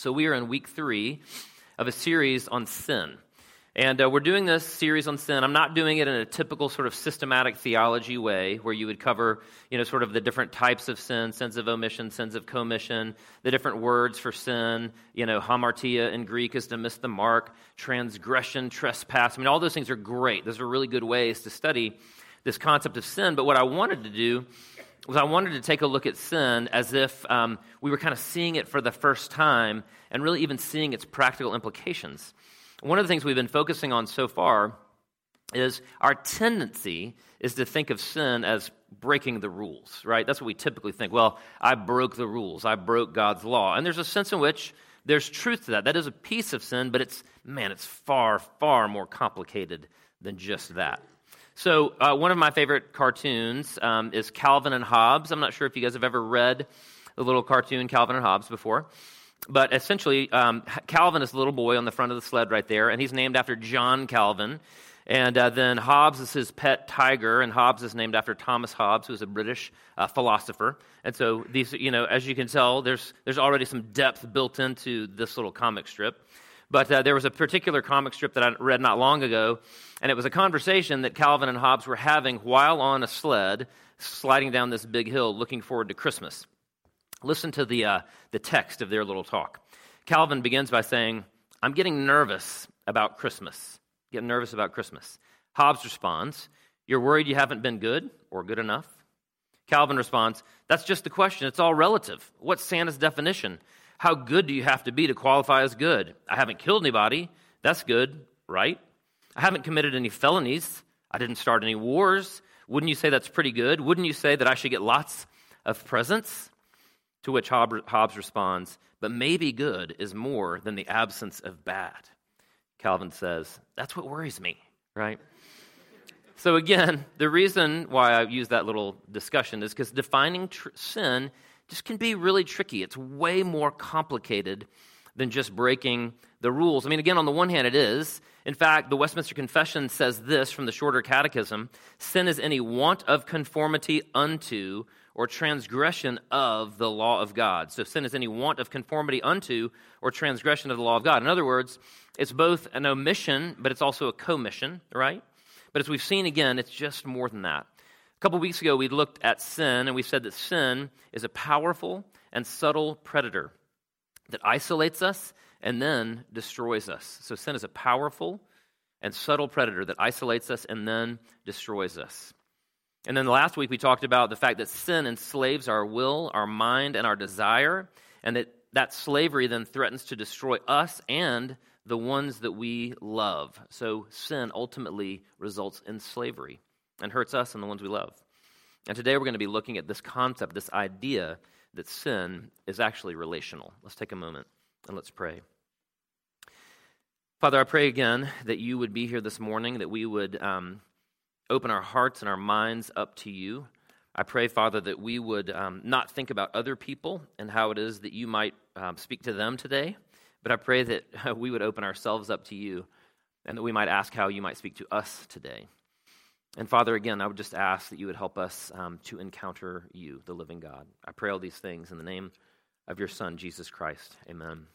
So we are in week three of a series on sin. And uh, we're doing this series on sin. I'm not doing it in a typical sort of systematic theology way where you would cover, you know, sort of the different types of sin, sins of omission, sins of commission, the different words for sin. You know, hamartia in Greek is to miss the mark, transgression, trespass. I mean, all those things are great. Those are really good ways to study this concept of sin. But what I wanted to do was I wanted to take a look at sin as if um, we were kind of seeing it for the first time and really even seeing its practical implications. One of the things we've been focusing on so far is our tendency is to think of sin as breaking the rules, right? That's what we typically think. Well, I broke the rules, I broke God's law. And there's a sense in which there's truth to that. That is a piece of sin, but it's, man, it's far, far more complicated than just that. So, uh, one of my favorite cartoons um, is Calvin and Hobbes. I'm not sure if you guys have ever read the little cartoon Calvin and Hobbes before. But essentially, um, Calvin is the little boy on the front of the sled right there, and he's named after John Calvin. And uh, then Hobbes is his pet tiger, and Hobbes is named after Thomas Hobbes, who's a British uh, philosopher. And so these, you know, as you can tell, there's there's already some depth built into this little comic strip. But uh, there was a particular comic strip that I read not long ago, and it was a conversation that Calvin and Hobbes were having while on a sled, sliding down this big hill, looking forward to Christmas. Listen to the, uh, the text of their little talk. Calvin begins by saying, I'm getting nervous about Christmas. Getting nervous about Christmas. Hobbes responds, You're worried you haven't been good or good enough? Calvin responds, That's just the question. It's all relative. What's Santa's definition? How good do you have to be to qualify as good? I haven't killed anybody. That's good, right? I haven't committed any felonies. I didn't start any wars. Wouldn't you say that's pretty good? Wouldn't you say that I should get lots of presents? To which Hobbes responds, But maybe good is more than the absence of bad. Calvin says, That's what worries me, right? So, again, the reason why I use that little discussion is because defining tr- sin just can be really tricky. It's way more complicated than just breaking the rules. I mean, again, on the one hand, it is. In fact, the Westminster Confession says this from the Shorter Catechism sin is any want of conformity unto or transgression of the law of God. So sin is any want of conformity unto or transgression of the law of God. In other words, it's both an omission, but it's also a commission, right? But as we've seen again, it's just more than that. A couple weeks ago, we looked at sin, and we said that sin is a powerful and subtle predator that isolates us and then destroys us. So sin is a powerful and subtle predator that isolates us and then destroys us. And then last week we talked about the fact that sin enslaves our will, our mind, and our desire, and that that slavery then threatens to destroy us and the ones that we love. So sin ultimately results in slavery and hurts us and the ones we love. And today we're going to be looking at this concept, this idea that sin is actually relational. Let's take a moment and let's pray. Father, I pray again that you would be here this morning, that we would um, open our hearts and our minds up to you. I pray, Father, that we would um, not think about other people and how it is that you might um, speak to them today, but I pray that we would open ourselves up to you and that we might ask how you might speak to us today. And Father, again, I would just ask that you would help us um, to encounter you, the living God. I pray all these things in the name of your Son, Jesus Christ. Amen.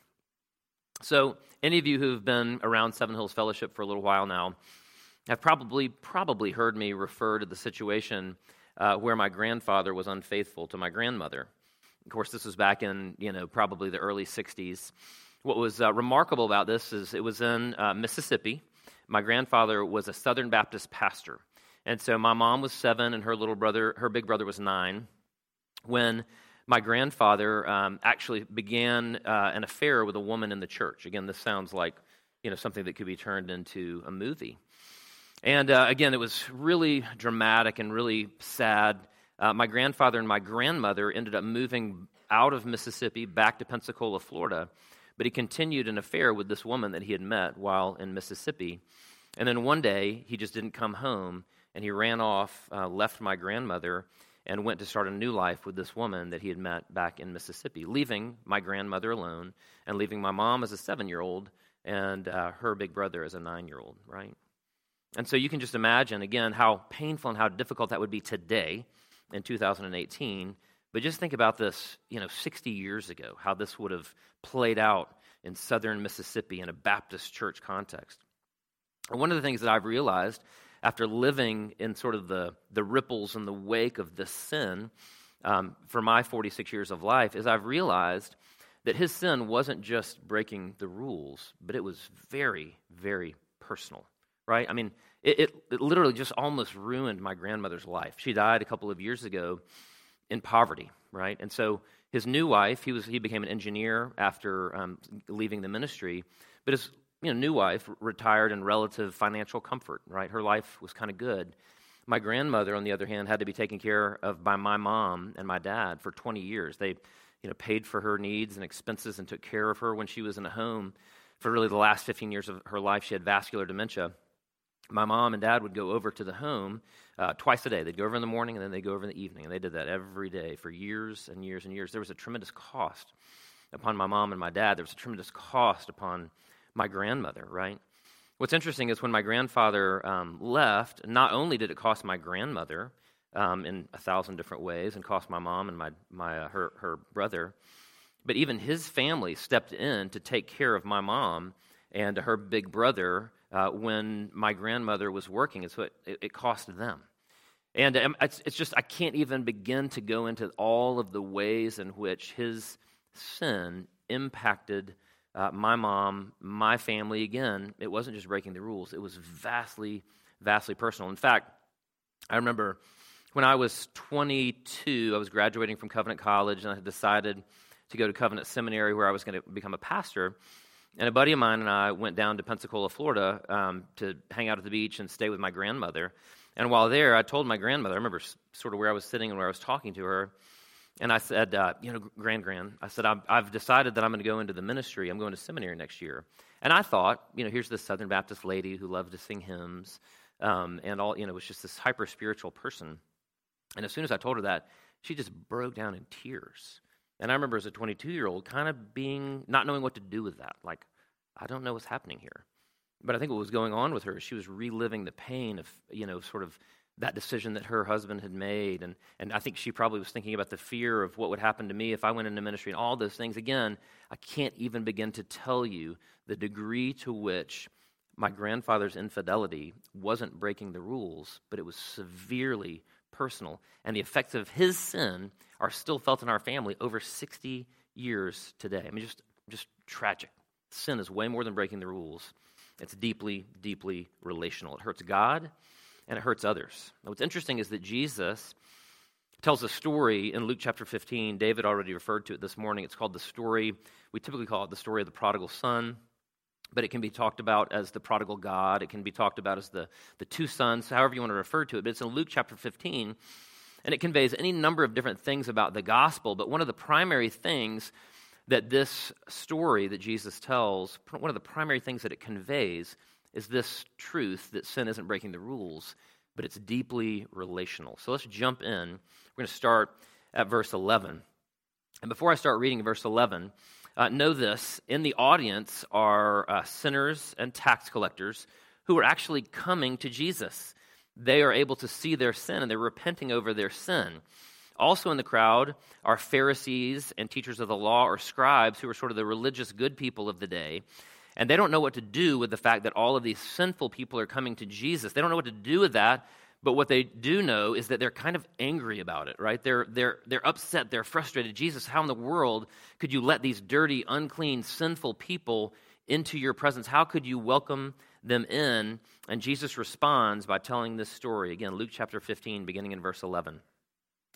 So, any of you who've been around Seven Hills Fellowship for a little while now, have probably probably heard me refer to the situation uh, where my grandfather was unfaithful to my grandmother. Of course, this was back in you know probably the early '60s. What was uh, remarkable about this is it was in uh, Mississippi. My grandfather was a Southern Baptist pastor, and so my mom was seven, and her little brother, her big brother, was nine when my grandfather um, actually began uh, an affair with a woman in the church. Again, this sounds like you know something that could be turned into a movie. And uh, again, it was really dramatic and really sad. Uh, my grandfather and my grandmother ended up moving out of Mississippi back to Pensacola, Florida. But he continued an affair with this woman that he had met while in Mississippi. And then one day, he just didn't come home, and he ran off, uh, left my grandmother, and went to start a new life with this woman that he had met back in Mississippi, leaving my grandmother alone and leaving my mom as a seven year old and uh, her big brother as a nine year old, right? And so you can just imagine, again, how painful and how difficult that would be today in 2018. But just think about this, you know, 60 years ago, how this would have played out in southern Mississippi in a Baptist church context. And one of the things that I've realized after living in sort of the, the ripples and the wake of this sin um, for my 46 years of life is I've realized that his sin wasn't just breaking the rules, but it was very, very personal, right? I mean, it, it, it, literally just almost ruined my grandmother's life. She died a couple of years ago in poverty, right? And so his new wife, he, was, he became an engineer after um, leaving the ministry, but his you know, new wife retired in relative financial comfort, right? Her life was kind of good. My grandmother, on the other hand, had to be taken care of by my mom and my dad for 20 years. They you know, paid for her needs and expenses and took care of her when she was in a home. For really the last 15 years of her life, she had vascular dementia. My mom and dad would go over to the home uh, twice a day. They'd go over in the morning and then they'd go over in the evening. And they did that every day for years and years and years. There was a tremendous cost upon my mom and my dad. There was a tremendous cost upon my grandmother, right? What's interesting is when my grandfather um, left, not only did it cost my grandmother um, in a thousand different ways and cost my mom and my, my, uh, her, her brother, but even his family stepped in to take care of my mom and her big brother uh, when my grandmother was working. And so it, it, it cost them. And um, it's, it's just, I can't even begin to go into all of the ways in which his sin impacted uh, my mom, my family, again, it wasn't just breaking the rules, it was vastly, vastly personal. In fact, I remember when I was 22, I was graduating from Covenant College, and I had decided to go to Covenant Seminary where I was going to become a pastor. And a buddy of mine and I went down to Pensacola, Florida um, to hang out at the beach and stay with my grandmother. And while there, I told my grandmother, I remember sort of where I was sitting and where I was talking to her, and I said, uh, you know, grand, grand, I said, I've, I've decided that I'm going to go into the ministry. I'm going to seminary next year. And I thought, you know, here's this Southern Baptist lady who loved to sing hymns um, and all, you know, was just this hyper spiritual person. And as soon as I told her that, she just broke down in tears. And I remember as a 22 year old kind of being, not knowing what to do with that. Like, I don't know what's happening here. But I think what was going on with her, is she was reliving the pain of, you know, sort of that decision that her husband had made. And, and I think she probably was thinking about the fear of what would happen to me if I went into ministry and all those things. Again, I can't even begin to tell you the degree to which my grandfather's infidelity wasn't breaking the rules, but it was severely personal. And the effects of his sin are still felt in our family over 60 years today. I mean, just, just tragic. Sin is way more than breaking the rules. It's deeply, deeply relational. It hurts God and it hurts others. Now, what's interesting is that Jesus tells a story in Luke chapter 15. David already referred to it this morning. It's called the story, we typically call it the story of the prodigal son, but it can be talked about as the prodigal God. It can be talked about as the, the two sons, however you want to refer to it. But it's in Luke chapter 15, and it conveys any number of different things about the gospel. But one of the primary things that this story that Jesus tells, one of the primary things that it conveys is this truth that sin isn't breaking the rules, but it's deeply relational. So let's jump in. We're going to start at verse 11. And before I start reading verse 11, uh, know this in the audience are uh, sinners and tax collectors who are actually coming to Jesus. They are able to see their sin and they're repenting over their sin. Also in the crowd are Pharisees and teachers of the law or scribes who are sort of the religious good people of the day. And they don't know what to do with the fact that all of these sinful people are coming to Jesus. They don't know what to do with that. But what they do know is that they're kind of angry about it, right? They're, they're, they're upset. They're frustrated. Jesus, how in the world could you let these dirty, unclean, sinful people into your presence? How could you welcome them in? And Jesus responds by telling this story. Again, Luke chapter 15, beginning in verse 11.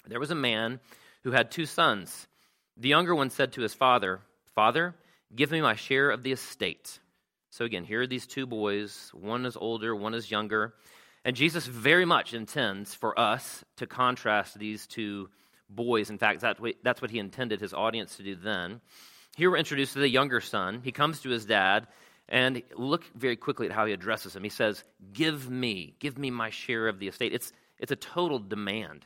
There was a man who had two sons. The younger one said to his father, Father, Give me my share of the estate. So again, here are these two boys. One is older, one is younger. And Jesus very much intends for us to contrast these two boys. In fact, that's what, he intended his audience to do then. Here we're introduced to the younger son. He comes to his dad, and look very quickly at how he addresses him. He says, Give me, give me my share of the estate. It's, it's a total demand.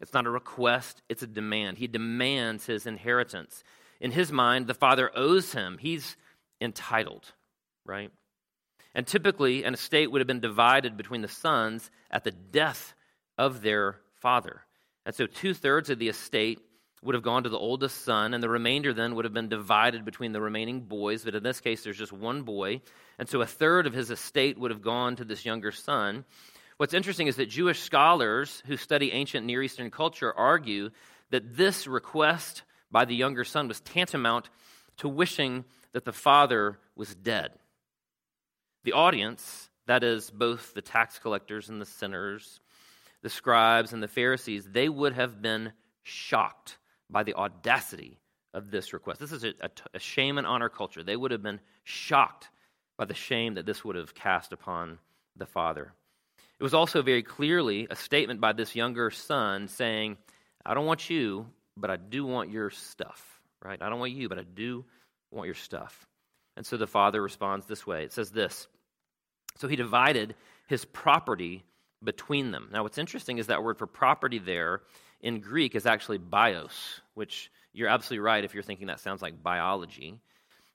It's not a request, it's a demand. He demands his inheritance in his mind, the father owes him. He's entitled, right? And typically, an estate would have been divided between the sons at the death of their father. And so, two thirds of the estate would have gone to the oldest son, and the remainder then would have been divided between the remaining boys. But in this case, there's just one boy. And so a third of his estate would have gone to this younger son. What's interesting is that Jewish scholars who study ancient Near Eastern culture argue that this request by the younger son was tantamount to wishing that the father was dead. The audience, that is, both the tax collectors and the sinners, the scribes and the Pharisees, they would have been shocked by the audacity of this request. This is a, a, a, shame and honor culture. They would have been shocked by the shame that this would have cast upon the father. It was also very clearly a statement by this younger son saying, I don't want you, but I do want your stuff, right? I don't want you, but I do want your stuff. And so the father responds this way it says this So he divided his property between them. Now, what's interesting is that word for property there in Greek is actually bios, which you're absolutely right if you're thinking that sounds like biology.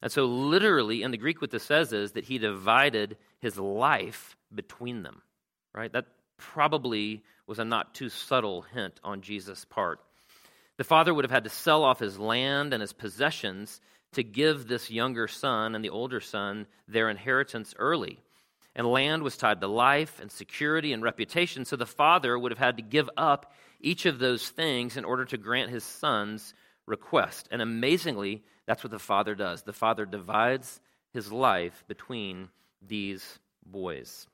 And so, literally, in the Greek, what this says is that he divided his life between them, right? That probably was a not too subtle hint on Jesus' part. The father would have had to sell off his land and his possessions to give this younger son and the older son their inheritance early. And land was tied to life and security and reputation, so the father would have had to give up each of those things in order to grant his son's request. And amazingly, that's what the father does. The father divides his life between these boys.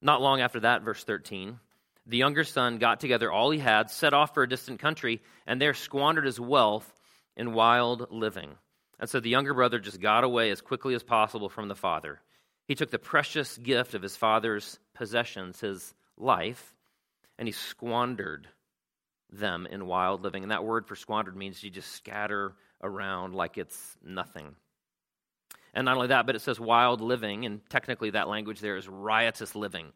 Not long after that, verse 13, the younger son got together all he had, set off for a distant country, and there squandered his wealth in wild living. And so the younger brother just got away as quickly as possible from the father. He took the precious gift of his father's possessions, his life, and he squandered them in wild living. And that word for squandered means you just scatter around like it's nothing. And not only that, but it says wild living, and technically that language there is riotous living.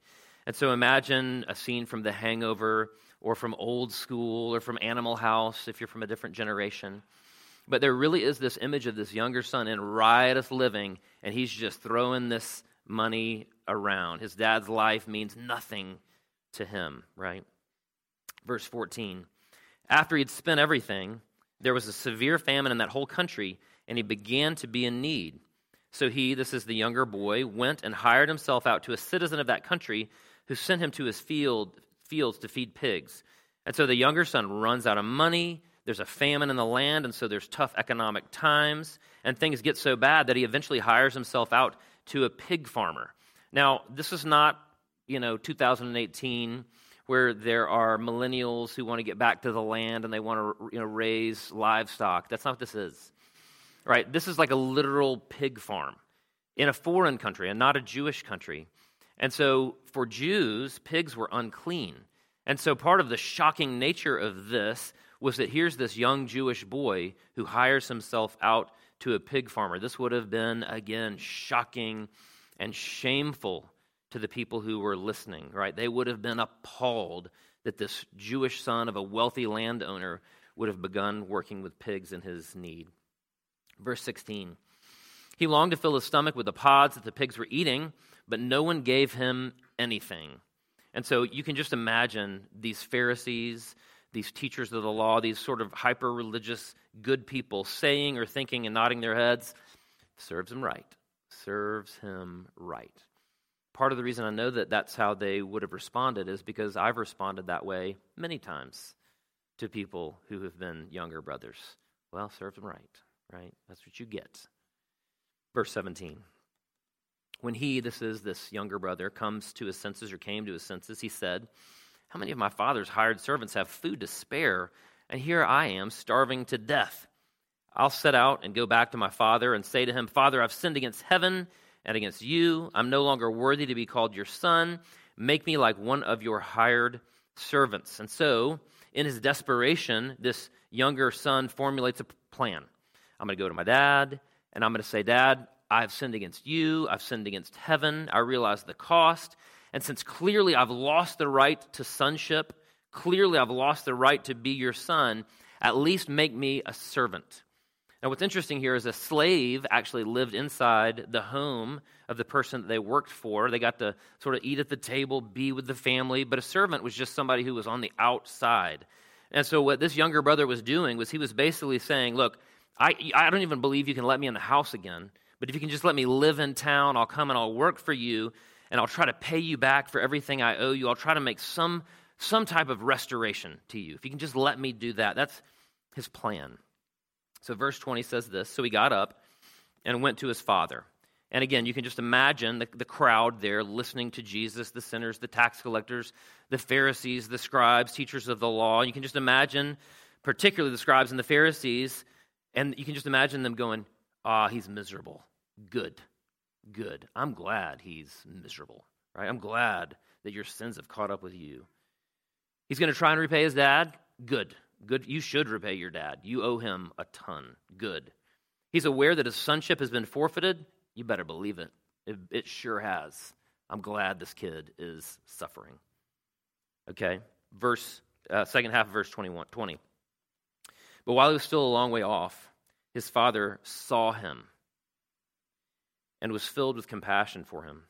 And so imagine a scene from The Hangover or from Old School or from Animal House if you're from a different generation. But there really is this image of this younger son in riotous living, and he's just throwing this money around. His dad's life means nothing to him, right? Verse 14 After he'd spent everything, there was a severe famine in that whole country, and he began to be in need. So he, this is the younger boy, went and hired himself out to a citizen of that country who sent him to his field, fields to feed pigs. And so the younger son runs out of money. There's a famine in the land, and so there's tough economic times. And things get so bad that he eventually hires himself out to a pig farmer. Now, this is not, you know, 2018 where there are millennials who want to get back to the land and they want to you know, raise livestock. That's not what this is. Right? This is like a literal pig farm in a foreign country and not a Jewish country. And so for Jews, pigs were unclean. And so part of the shocking nature of this was that here's this young Jewish boy who hires himself out to a pig farmer. This would have been, again, shocking and shameful to the people who were listening, right? They would have been appalled that this Jewish son of a wealthy landowner would have begun working with pigs in his need. Verse 16 He longed to fill his stomach with the pods that the pigs were eating, but no one gave him anything. And so you can just imagine these Pharisees, these teachers of the law, these sort of hyper religious good people saying or thinking and nodding their heads, serves him right. Serves him right part of the reason I know that that's how they would have responded is because I've responded that way many times to people who have been younger brothers. Well, serves them right, right? That's what you get. Verse 17. When he, this is this younger brother, comes to his senses or came to his senses, he said, How many of my father's hired servants have food to spare? And here I am, starving to death. I'll set out and go back to my father and say to him, Father, I've sinned against heaven and against you. I'm no longer worthy to be called your son. Make me like one of your hired servants. And so, in his desperation, this younger son formulates a plan. I'm going to go to my dad, and I'm going to say, Dad, I've sinned against you. I've sinned against heaven. I realize the cost. And since clearly I've lost the right to sonship, clearly I've lost the right to be your son, at least make me a servant. Now, what's interesting here is a slave actually lived inside the home of the person that they worked for. They got to sort of eat at the table, be with the family, but a servant was just somebody who was on the outside. And so, what this younger brother was doing was he was basically saying, Look, I, I don't even believe you can let me in the house again, but if you can just let me live in town, I'll come and I'll work for you, and I'll try to pay you back for everything I owe you. I'll try to make some, some type of restoration to you. If you can just let me do that, that's his plan. So, verse 20 says this So he got up and went to his father. And again, you can just imagine the, the crowd there listening to Jesus, the sinners, the tax collectors, the Pharisees, the scribes, teachers of the law. You can just imagine, particularly the scribes and the Pharisees, and you can just imagine them going, Ah, he's miserable. Good, good. I'm glad he's miserable, right? I'm glad that your sins have caught up with you. He's going to try and repay his dad. Good, good. You should repay your dad. You owe him a ton. Good. He's aware that his sonship has been forfeited. You better believe it. It, it sure has. I'm glad this kid is suffering. Okay, verse uh, second half of verse 21, 20. But while he was still a long way off, his father saw him and was filled with compassion for him.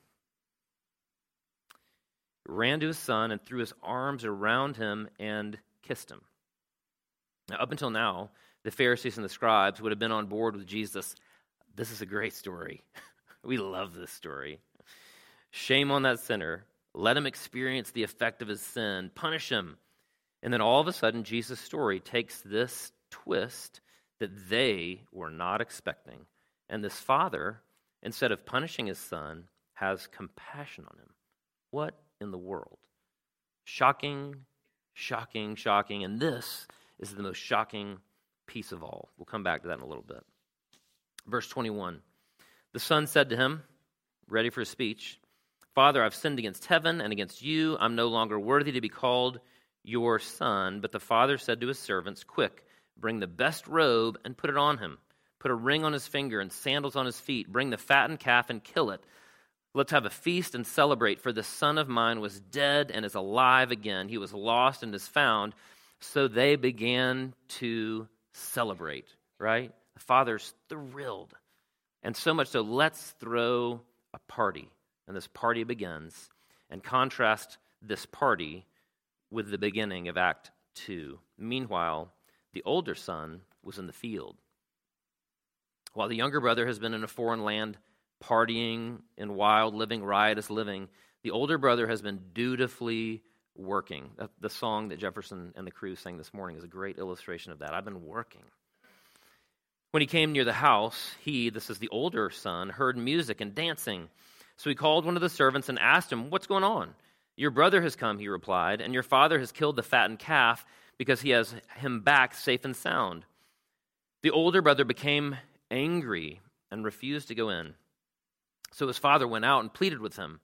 Ran to his son and threw his arms around him and kissed him. Now, up until now, the Pharisees and the scribes would have been on board with Jesus. This is a great story. we love this story. Shame on that sinner. Let him experience the effect of his sin. Punish him. And then all of a sudden, Jesus' story takes this twist that they were not expecting. And this father, instead of punishing his son, has compassion on him. What in the world? Shocking, shocking, shocking. And this is the most shocking piece of all. We'll come back to that in a little bit. Verse 21 The son said to him, ready for his speech, Father, I've sinned against heaven and against you. I'm no longer worthy to be called your son. But the father said to his servants, Quick, bring the best robe and put it on him. Put a ring on his finger and sandals on his feet. Bring the fattened calf and kill it. Let's have a feast and celebrate, for the son of mine was dead and is alive again. He was lost and is found. So they began to celebrate, right? The father's thrilled. And so much so, let's throw a party. And this party begins. And contrast this party with the beginning of Act 2. Meanwhile, the older son was in the field. While the younger brother has been in a foreign land, partying in wild living, riotous living, the older brother has been dutifully working. The song that Jefferson and the crew sang this morning is a great illustration of that. I've been working. When he came near the house, he, this is the older son, heard music and dancing. So he called one of the servants and asked him, What's going on? Your brother has come, he replied, and your father has killed the fattened calf because he has him back safe and sound. The older brother became angry and refused to go in. So his father went out and pleaded with him.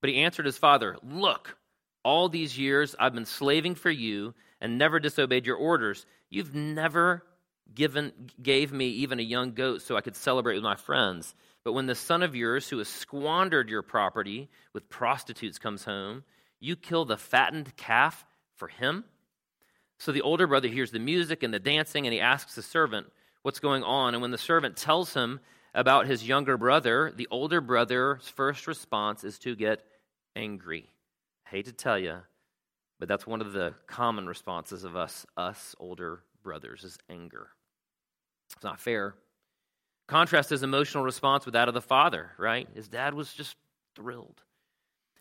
But he answered his father, Look, all these years I've been slaving for you and never disobeyed your orders. You've never given gave me even a young goat so I could celebrate with my friends. But when the son of yours who has squandered your property with prostitutes comes home, you kill the fattened calf for him? So the older brother hears the music and the dancing and he asks the servant what's going on. And when the servant tells him about his younger brother, the older brother's first response is to get angry I hate to tell you, but that's one of the common responses of us, us older brothers, is anger. It's not fair. Contrast his emotional response with that of the father, right? His dad was just thrilled.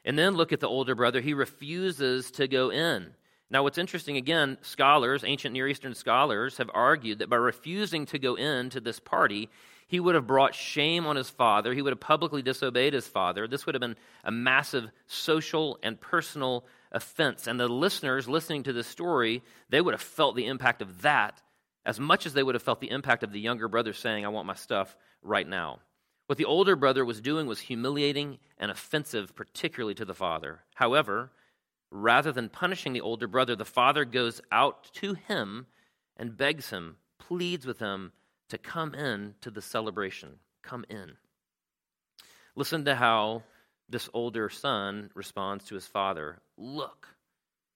And then look at the older brother. He refuses to go in. Now, what's interesting, again, scholars, ancient Near Eastern scholars, have argued that by refusing to go into this party, he would have brought shame on his father. He would have publicly disobeyed his father. This would have been a massive social and personal offense. And the listeners listening to this story, they would have felt the impact of that as much as they would have felt the impact of the younger brother saying, I want my stuff right now. What the older brother was doing was humiliating and offensive, particularly to the father. However, rather than punishing the older brother, the father goes out to him and begs him, pleads with him to come in to the celebration. Come in. Listen to how this older son responds to his father. Look.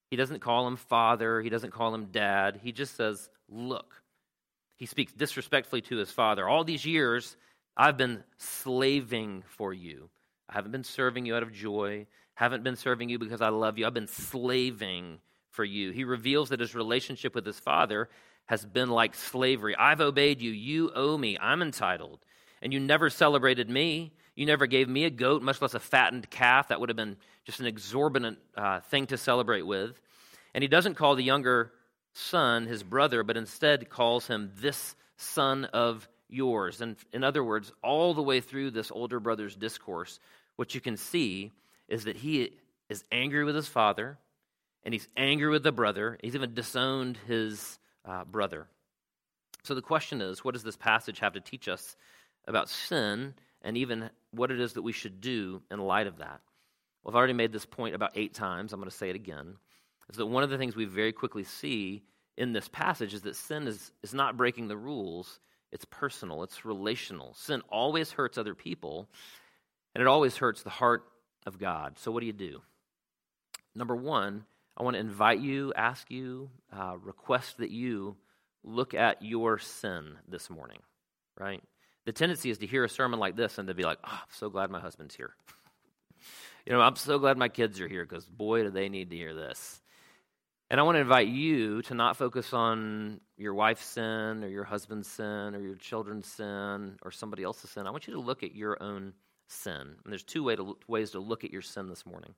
He doesn't call him father, he doesn't call him dad. He just says, Look. He speaks disrespectfully to his father. All these years, I've been slaving for you. I haven't been serving you out of joy, haven't been serving you because I love you. I've been slaving for you. He reveals that his relationship with his father has been like slavery. I've obeyed you. You owe me. I'm entitled. And you never celebrated me. You never gave me a goat, much less a fattened calf. That would have been just an exorbitant uh, thing to celebrate with. And he doesn't call the younger son his brother, but instead calls him this son of yours. And in other words, all the way through this older brother's discourse, what you can see is that he is angry with his father, and he's angry with the brother. He's even disowned his uh, brother. So the question is what does this passage have to teach us about sin and even what it is that we should do in light of that? Well, I've already made this point about eight times. I'm going to say it again. Is that one of the things we very quickly see in this passage is that sin is, is not breaking the rules, it's personal, it's relational. Sin always hurts other people, and it always hurts the heart of God. So, what do you do? Number one, I want to invite you, ask you, uh, request that you look at your sin this morning, right? The tendency is to hear a sermon like this and to be like, oh, I'm so glad my husband's here. you know, I'm so glad my kids are here because boy, do they need to hear this. And I want to invite you to not focus on your wife's sin or your husband's sin or your children's sin or somebody else's sin. I want you to look at your own sin. And there's two way to, ways to look at your sin this morning.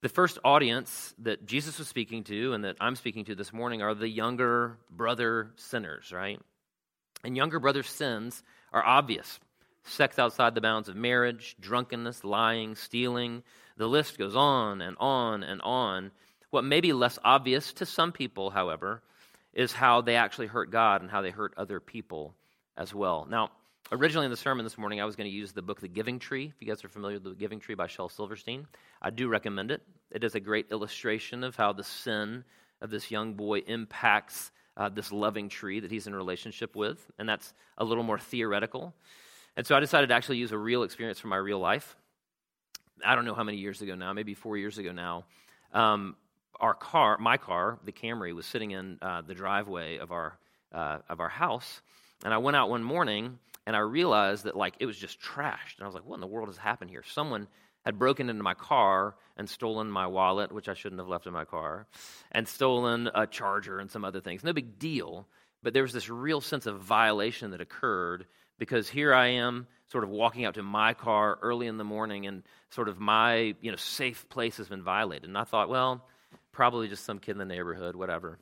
The first audience that Jesus was speaking to and that I'm speaking to this morning are the younger brother sinners, right? And younger brother sins are obvious sex outside the bounds of marriage, drunkenness, lying, stealing. The list goes on and on and on. What may be less obvious to some people, however, is how they actually hurt God and how they hurt other people as well. Now, originally in the sermon this morning, I was going to use the book The Giving Tree. If you guys are familiar with The Giving Tree by Shel Silverstein, I do recommend it. It is a great illustration of how the sin of this young boy impacts uh, this loving tree that he's in relationship with, and that's a little more theoretical. And so I decided to actually use a real experience from my real life. I don't know how many years ago now, maybe four years ago now. Um, our car, my car, the Camry, was sitting in uh, the driveway of our uh, of our house, and I went out one morning and I realized that like it was just trashed, and I was like, "What in the world has happened here?" Someone had broken into my car and stolen my wallet, which I shouldn't have left in my car, and stolen a charger and some other things. No big deal, but there was this real sense of violation that occurred because here I am sort of walking out to my car early in the morning and sort of my, you know, safe place has been violated. And I thought, well, probably just some kid in the neighborhood, whatever.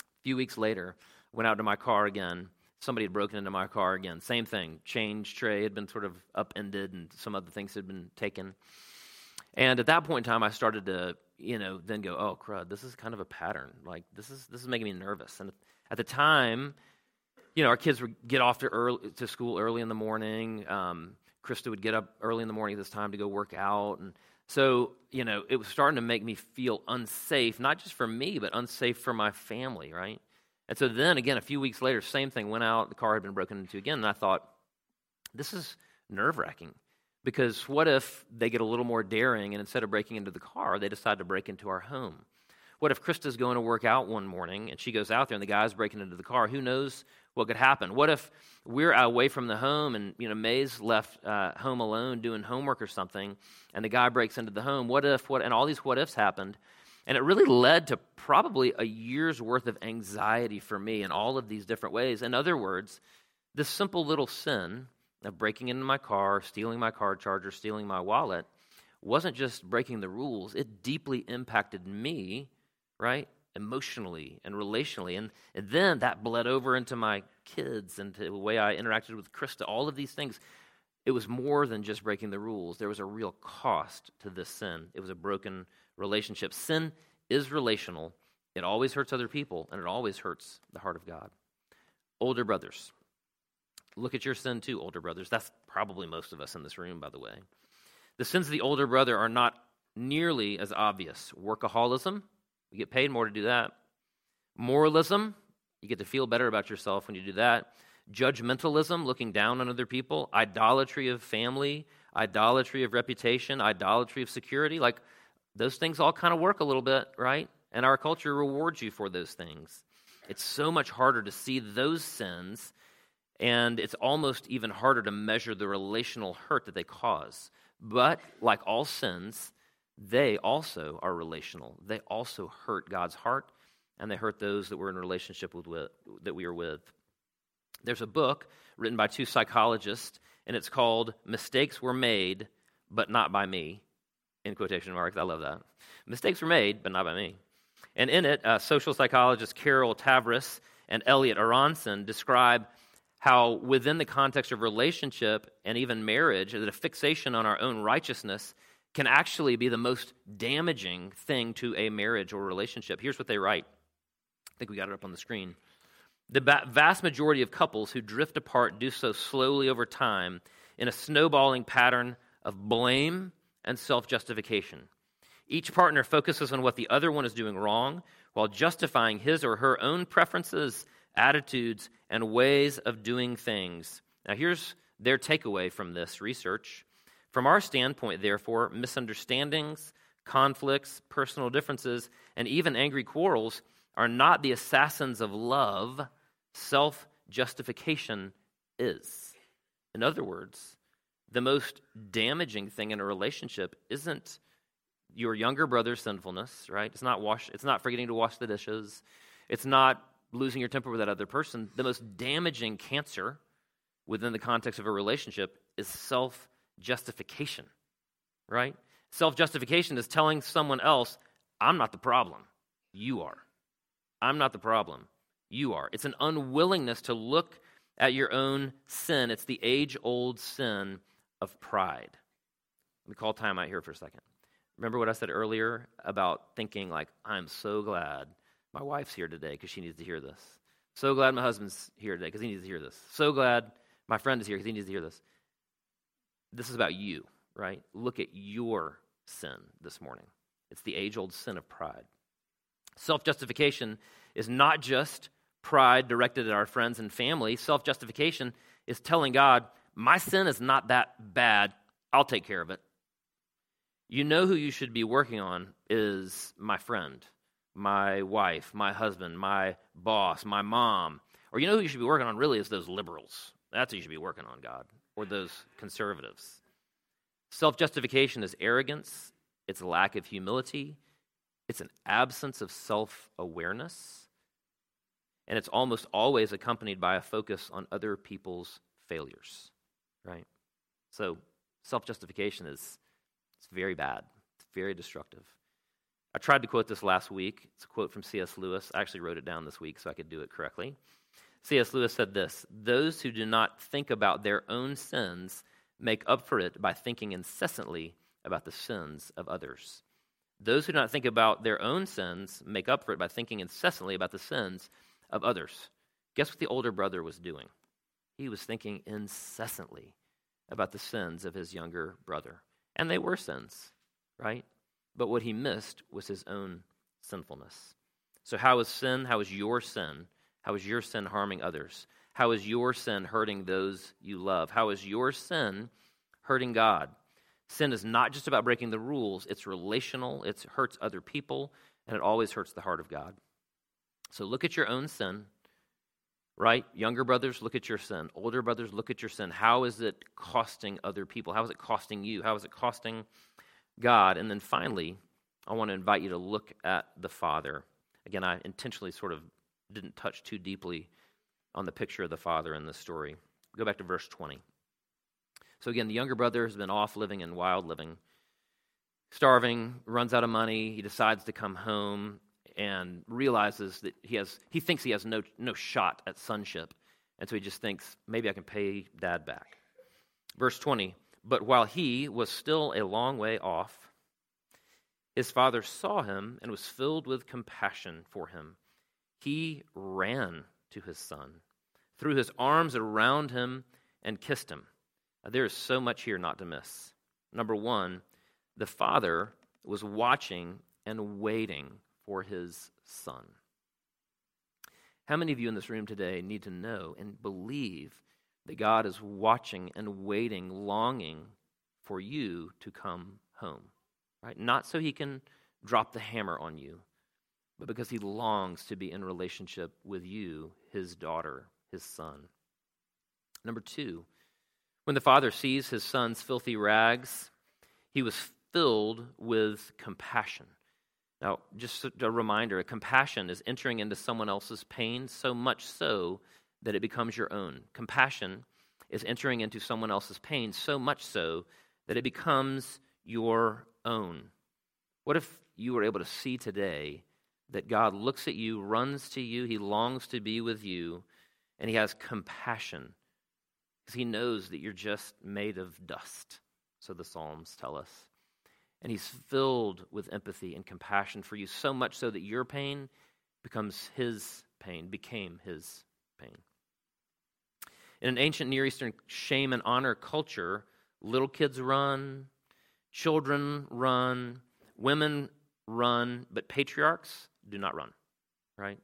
A few weeks later, went out to my car again. Somebody had broken into my car again. Same thing. Change tray had been sort of upended, and some other things had been taken. And at that point in time, I started to, you know, then go, oh crud, this is kind of a pattern. Like this is this is making me nervous. And at the time, you know, our kids would get off to early to school early in the morning. Um, Krista would get up early in the morning at this time to go work out, and so, you know, it was starting to make me feel unsafe, not just for me, but unsafe for my family, right? And so then again, a few weeks later, same thing went out, the car had been broken into again, and I thought, this is nerve wracking. Because what if they get a little more daring and instead of breaking into the car, they decide to break into our home? What if Krista's going to work out one morning and she goes out there and the guy's breaking into the car? Who knows what could happen? What if we're away from the home and you know May's left uh, home alone doing homework or something, and the guy breaks into the home? What if what? And all these what ifs happened, and it really led to probably a year's worth of anxiety for me in all of these different ways. In other words, this simple little sin of breaking into my car, stealing my car charger, stealing my wallet, wasn't just breaking the rules. It deeply impacted me, right? emotionally and relationally. And, and then that bled over into my kids and the way I interacted with Krista, all of these things. It was more than just breaking the rules. There was a real cost to this sin. It was a broken relationship. Sin is relational, it always hurts other people, and it always hurts the heart of God. Older brothers, look at your sin too, older brothers. That's probably most of us in this room, by the way. The sins of the older brother are not nearly as obvious workaholism, you get paid more to do that. Moralism, you get to feel better about yourself when you do that. Judgmentalism, looking down on other people. Idolatry of family, idolatry of reputation, idolatry of security. Like those things all kind of work a little bit, right? And our culture rewards you for those things. It's so much harder to see those sins, and it's almost even harder to measure the relational hurt that they cause. But like all sins, they also are relational. They also hurt God's heart, and they hurt those that we're in relationship with, with that we are with. There's a book written by two psychologists, and it's called Mistakes Were Made, but Not by Me, in quotation marks. I love that. Mistakes were made, but not by me. And in it, uh, social psychologists Carol Tavris and Elliot Aronson describe how, within the context of relationship and even marriage, that a fixation on our own righteousness can actually be the most damaging thing to a marriage or relationship. Here's what they write. I think we got it up on the screen. The vast majority of couples who drift apart do so slowly over time in a snowballing pattern of blame and self justification. Each partner focuses on what the other one is doing wrong while justifying his or her own preferences, attitudes, and ways of doing things. Now, here's their takeaway from this research. From our standpoint, therefore, misunderstandings, conflicts, personal differences, and even angry quarrels are not the assassins of love, self justification is. In other words, the most damaging thing in a relationship isn't your younger brother's sinfulness, right? It's not wash it's not forgetting to wash the dishes. It's not losing your temper with that other person. The most damaging cancer within the context of a relationship is self-justification. Right? Self-justification is telling someone else, I'm not the problem. You are. I'm not the problem. You are. It's an unwillingness to look at your own sin. It's the age old sin of pride. Let me call time out here for a second. Remember what I said earlier about thinking, like, I'm so glad my wife's here today because she needs to hear this. So glad my husband's here today because he needs to hear this. So glad my friend is here because he needs to hear this. This is about you, right? Look at your sin this morning. It's the age old sin of pride. Self justification is not just pride directed at our friends and family. Self justification is telling God, my sin is not that bad. I'll take care of it. You know who you should be working on is my friend, my wife, my husband, my boss, my mom. Or you know who you should be working on really is those liberals. That's who you should be working on, God, or those conservatives. Self justification is arrogance, it's a lack of humility, it's an absence of self awareness, and it's almost always accompanied by a focus on other people's failures, right? So, self justification is it's very bad, it's very destructive. I tried to quote this last week. It's a quote from C.S. Lewis. I actually wrote it down this week so I could do it correctly. C.S. Lewis said this Those who do not think about their own sins make up for it by thinking incessantly about the sins of others. Those who do not think about their own sins make up for it by thinking incessantly about the sins of others. Guess what the older brother was doing? He was thinking incessantly about the sins of his younger brother. And they were sins, right? But what he missed was his own sinfulness. So, how is sin? How is your sin? How is your sin harming others? How is your sin hurting those you love? How is your sin hurting God? Sin is not just about breaking the rules, it's relational, it hurts other people, and it always hurts the heart of God. So, look at your own sin right? Younger brothers, look at your sin. Older brothers, look at your sin. How is it costing other people? How is it costing you? How is it costing God? And then finally, I want to invite you to look at the Father. Again, I intentionally sort of didn't touch too deeply on the picture of the Father in this story. Go back to verse 20. So again, the younger brother has been off living in wild living, starving, runs out of money. He decides to come home and realizes that he has he thinks he has no no shot at sonship. And so he just thinks maybe i can pay dad back. Verse 20 but while he was still a long way off his father saw him and was filled with compassion for him. He ran to his son threw his arms around him and kissed him. There is so much here not to miss. Number 1 the father was watching and waiting for his son. How many of you in this room today need to know and believe that God is watching and waiting, longing for you to come home? Right? Not so he can drop the hammer on you, but because he longs to be in relationship with you, his daughter, his son. Number two, when the father sees his son's filthy rags, he was filled with compassion. Now, just a reminder compassion is entering into someone else's pain so much so that it becomes your own. Compassion is entering into someone else's pain so much so that it becomes your own. What if you were able to see today that God looks at you, runs to you, he longs to be with you, and he has compassion because he knows that you're just made of dust, so the Psalms tell us. And he's filled with empathy and compassion for you, so much so that your pain becomes his pain, became his pain. In an ancient Near Eastern shame and honor culture, little kids run, children run, women run, but patriarchs do not run, right?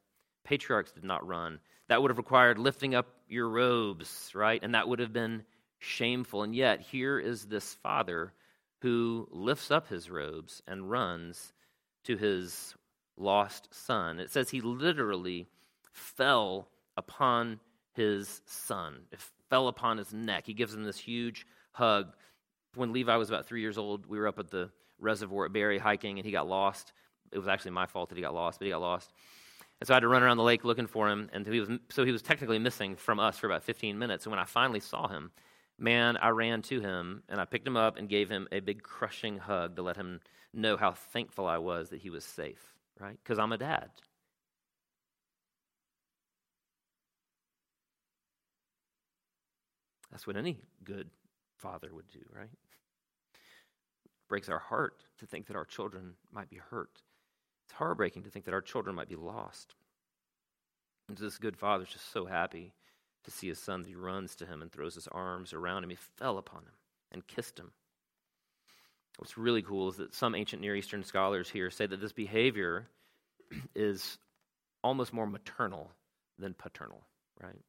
Patriarchs did not run. That would have required lifting up your robes, right? And that would have been shameful. And yet, here is this father who lifts up his robes and runs to his lost son. It says he literally fell upon his son, it fell upon his neck. He gives him this huge hug. When Levi was about three years old, we were up at the reservoir at Barry hiking, and he got lost. It was actually my fault that he got lost, but he got lost. And so I had to run around the lake looking for him, and he was, so he was technically missing from us for about 15 minutes. And when I finally saw him, man, I ran to him and I picked him up and gave him a big crushing hug to let him know how thankful I was that he was safe, right? Because I'm a dad. That's what any good father would do, right? breaks our heart to think that our children might be hurt. It's heartbreaking to think that our children might be lost. And this good father's just so happy to see his son he runs to him and throws his arms around him. He fell upon him and kissed him. What's really cool is that some ancient Near Eastern scholars here say that this behavior is almost more maternal than paternal, right?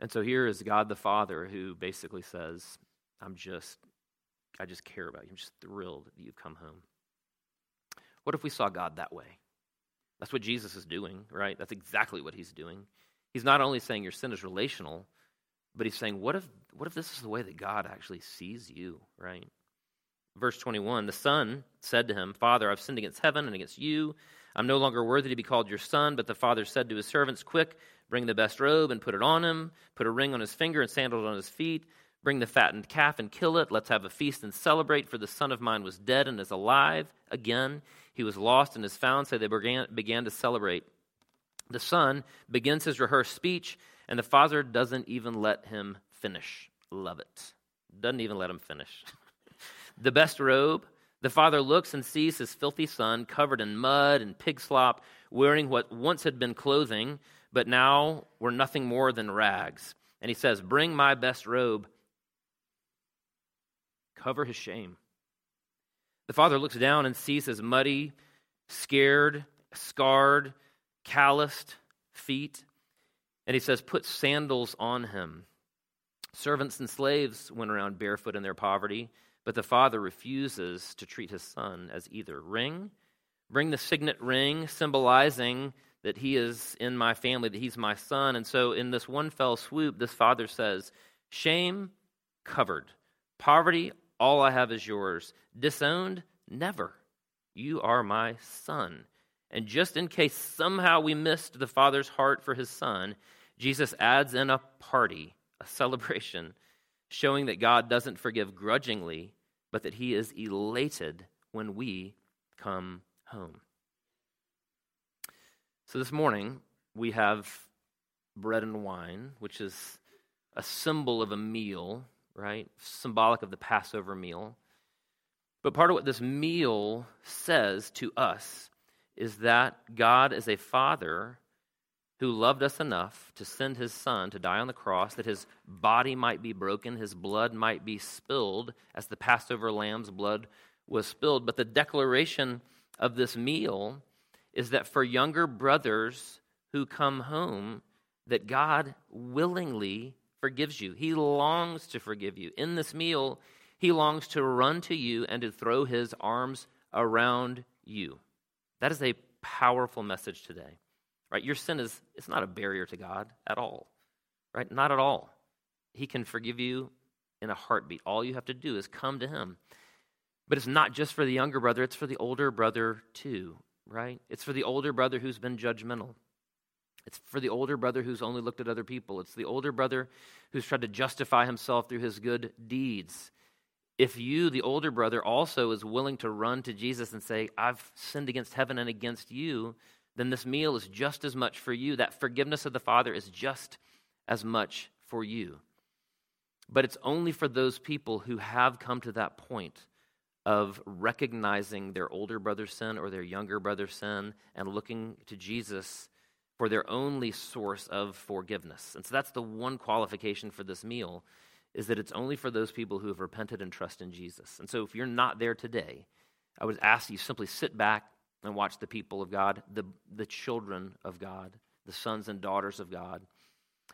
And so here is God the Father who basically says, I'm just I just care about you. I'm just thrilled that you've come home. What if we saw God that way? That's what Jesus is doing, right? That's exactly what he's doing. He's not only saying your sin is relational, but he's saying, what if, what if this is the way that God actually sees you, right? Verse 21 The son said to him, Father, I've sinned against heaven and against you. I'm no longer worthy to be called your son. But the father said to his servants, Quick, bring the best robe and put it on him, put a ring on his finger and sandals on his feet. Bring the fattened calf and kill it. Let's have a feast and celebrate, for the son of mine was dead and is alive again. He was lost and is found. So they began, began to celebrate. The son begins his rehearsed speech, and the father doesn't even let him finish. Love it. Doesn't even let him finish. the best robe. The father looks and sees his filthy son covered in mud and pig slop, wearing what once had been clothing, but now were nothing more than rags. And he says, Bring my best robe cover his shame. The father looks down and sees his muddy, scared, scarred, calloused feet, and he says, Put sandals on him. Servants and slaves went around barefoot in their poverty, but the father refuses to treat his son as either. Ring, bring the signet ring, symbolizing that he is in my family, that he's my son. And so, in this one fell swoop, this father says, Shame covered, poverty all I have is yours. Disowned? Never. You are my son. And just in case somehow we missed the father's heart for his son, Jesus adds in a party, a celebration, showing that God doesn't forgive grudgingly, but that he is elated when we come home. So this morning, we have bread and wine, which is a symbol of a meal right? Symbolic of the Passover meal. But part of what this meal says to us is that God is a father who loved us enough to send his son to die on the cross that his body might be broken, his blood might be spilled, as the Passover lamb's blood was spilled. But the declaration of this meal is that for younger brothers who come home, that God willingly forgives you. He longs to forgive you. In this meal, he longs to run to you and to throw his arms around you. That is a powerful message today. Right? Your sin is it's not a barrier to God at all. Right? Not at all. He can forgive you in a heartbeat. All you have to do is come to him. But it's not just for the younger brother, it's for the older brother too, right? It's for the older brother who's been judgmental. It's for the older brother who's only looked at other people. It's the older brother who's tried to justify himself through his good deeds. If you, the older brother, also is willing to run to Jesus and say, I've sinned against heaven and against you, then this meal is just as much for you. That forgiveness of the Father is just as much for you. But it's only for those people who have come to that point of recognizing their older brother's sin or their younger brother's sin and looking to Jesus for their only source of forgiveness. And so that's the one qualification for this meal is that it's only for those people who have repented and trust in Jesus. And so if you're not there today, I would ask you simply sit back and watch the people of God, the, the children of God, the sons and daughters of God,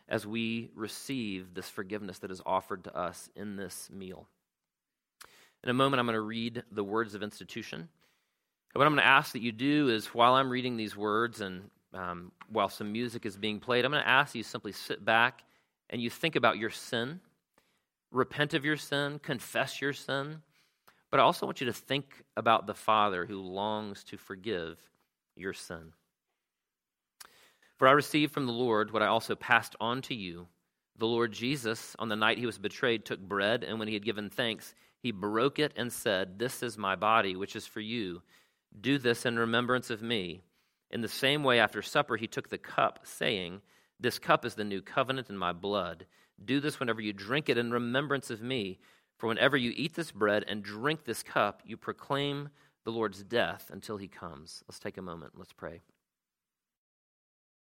as we receive this forgiveness that is offered to us in this meal. In a moment, I'm going to read the words of institution. And what I'm going to ask that you do is while I'm reading these words and um, while some music is being played, I'm going to ask you simply sit back and you think about your sin, repent of your sin, confess your sin. But I also want you to think about the Father who longs to forgive your sin. For I received from the Lord what I also passed on to you. The Lord Jesus, on the night he was betrayed, took bread, and when he had given thanks, he broke it and said, This is my body, which is for you. Do this in remembrance of me. In the same way, after supper, he took the cup, saying, This cup is the new covenant in my blood. Do this whenever you drink it in remembrance of me. For whenever you eat this bread and drink this cup, you proclaim the Lord's death until he comes. Let's take a moment. Let's pray.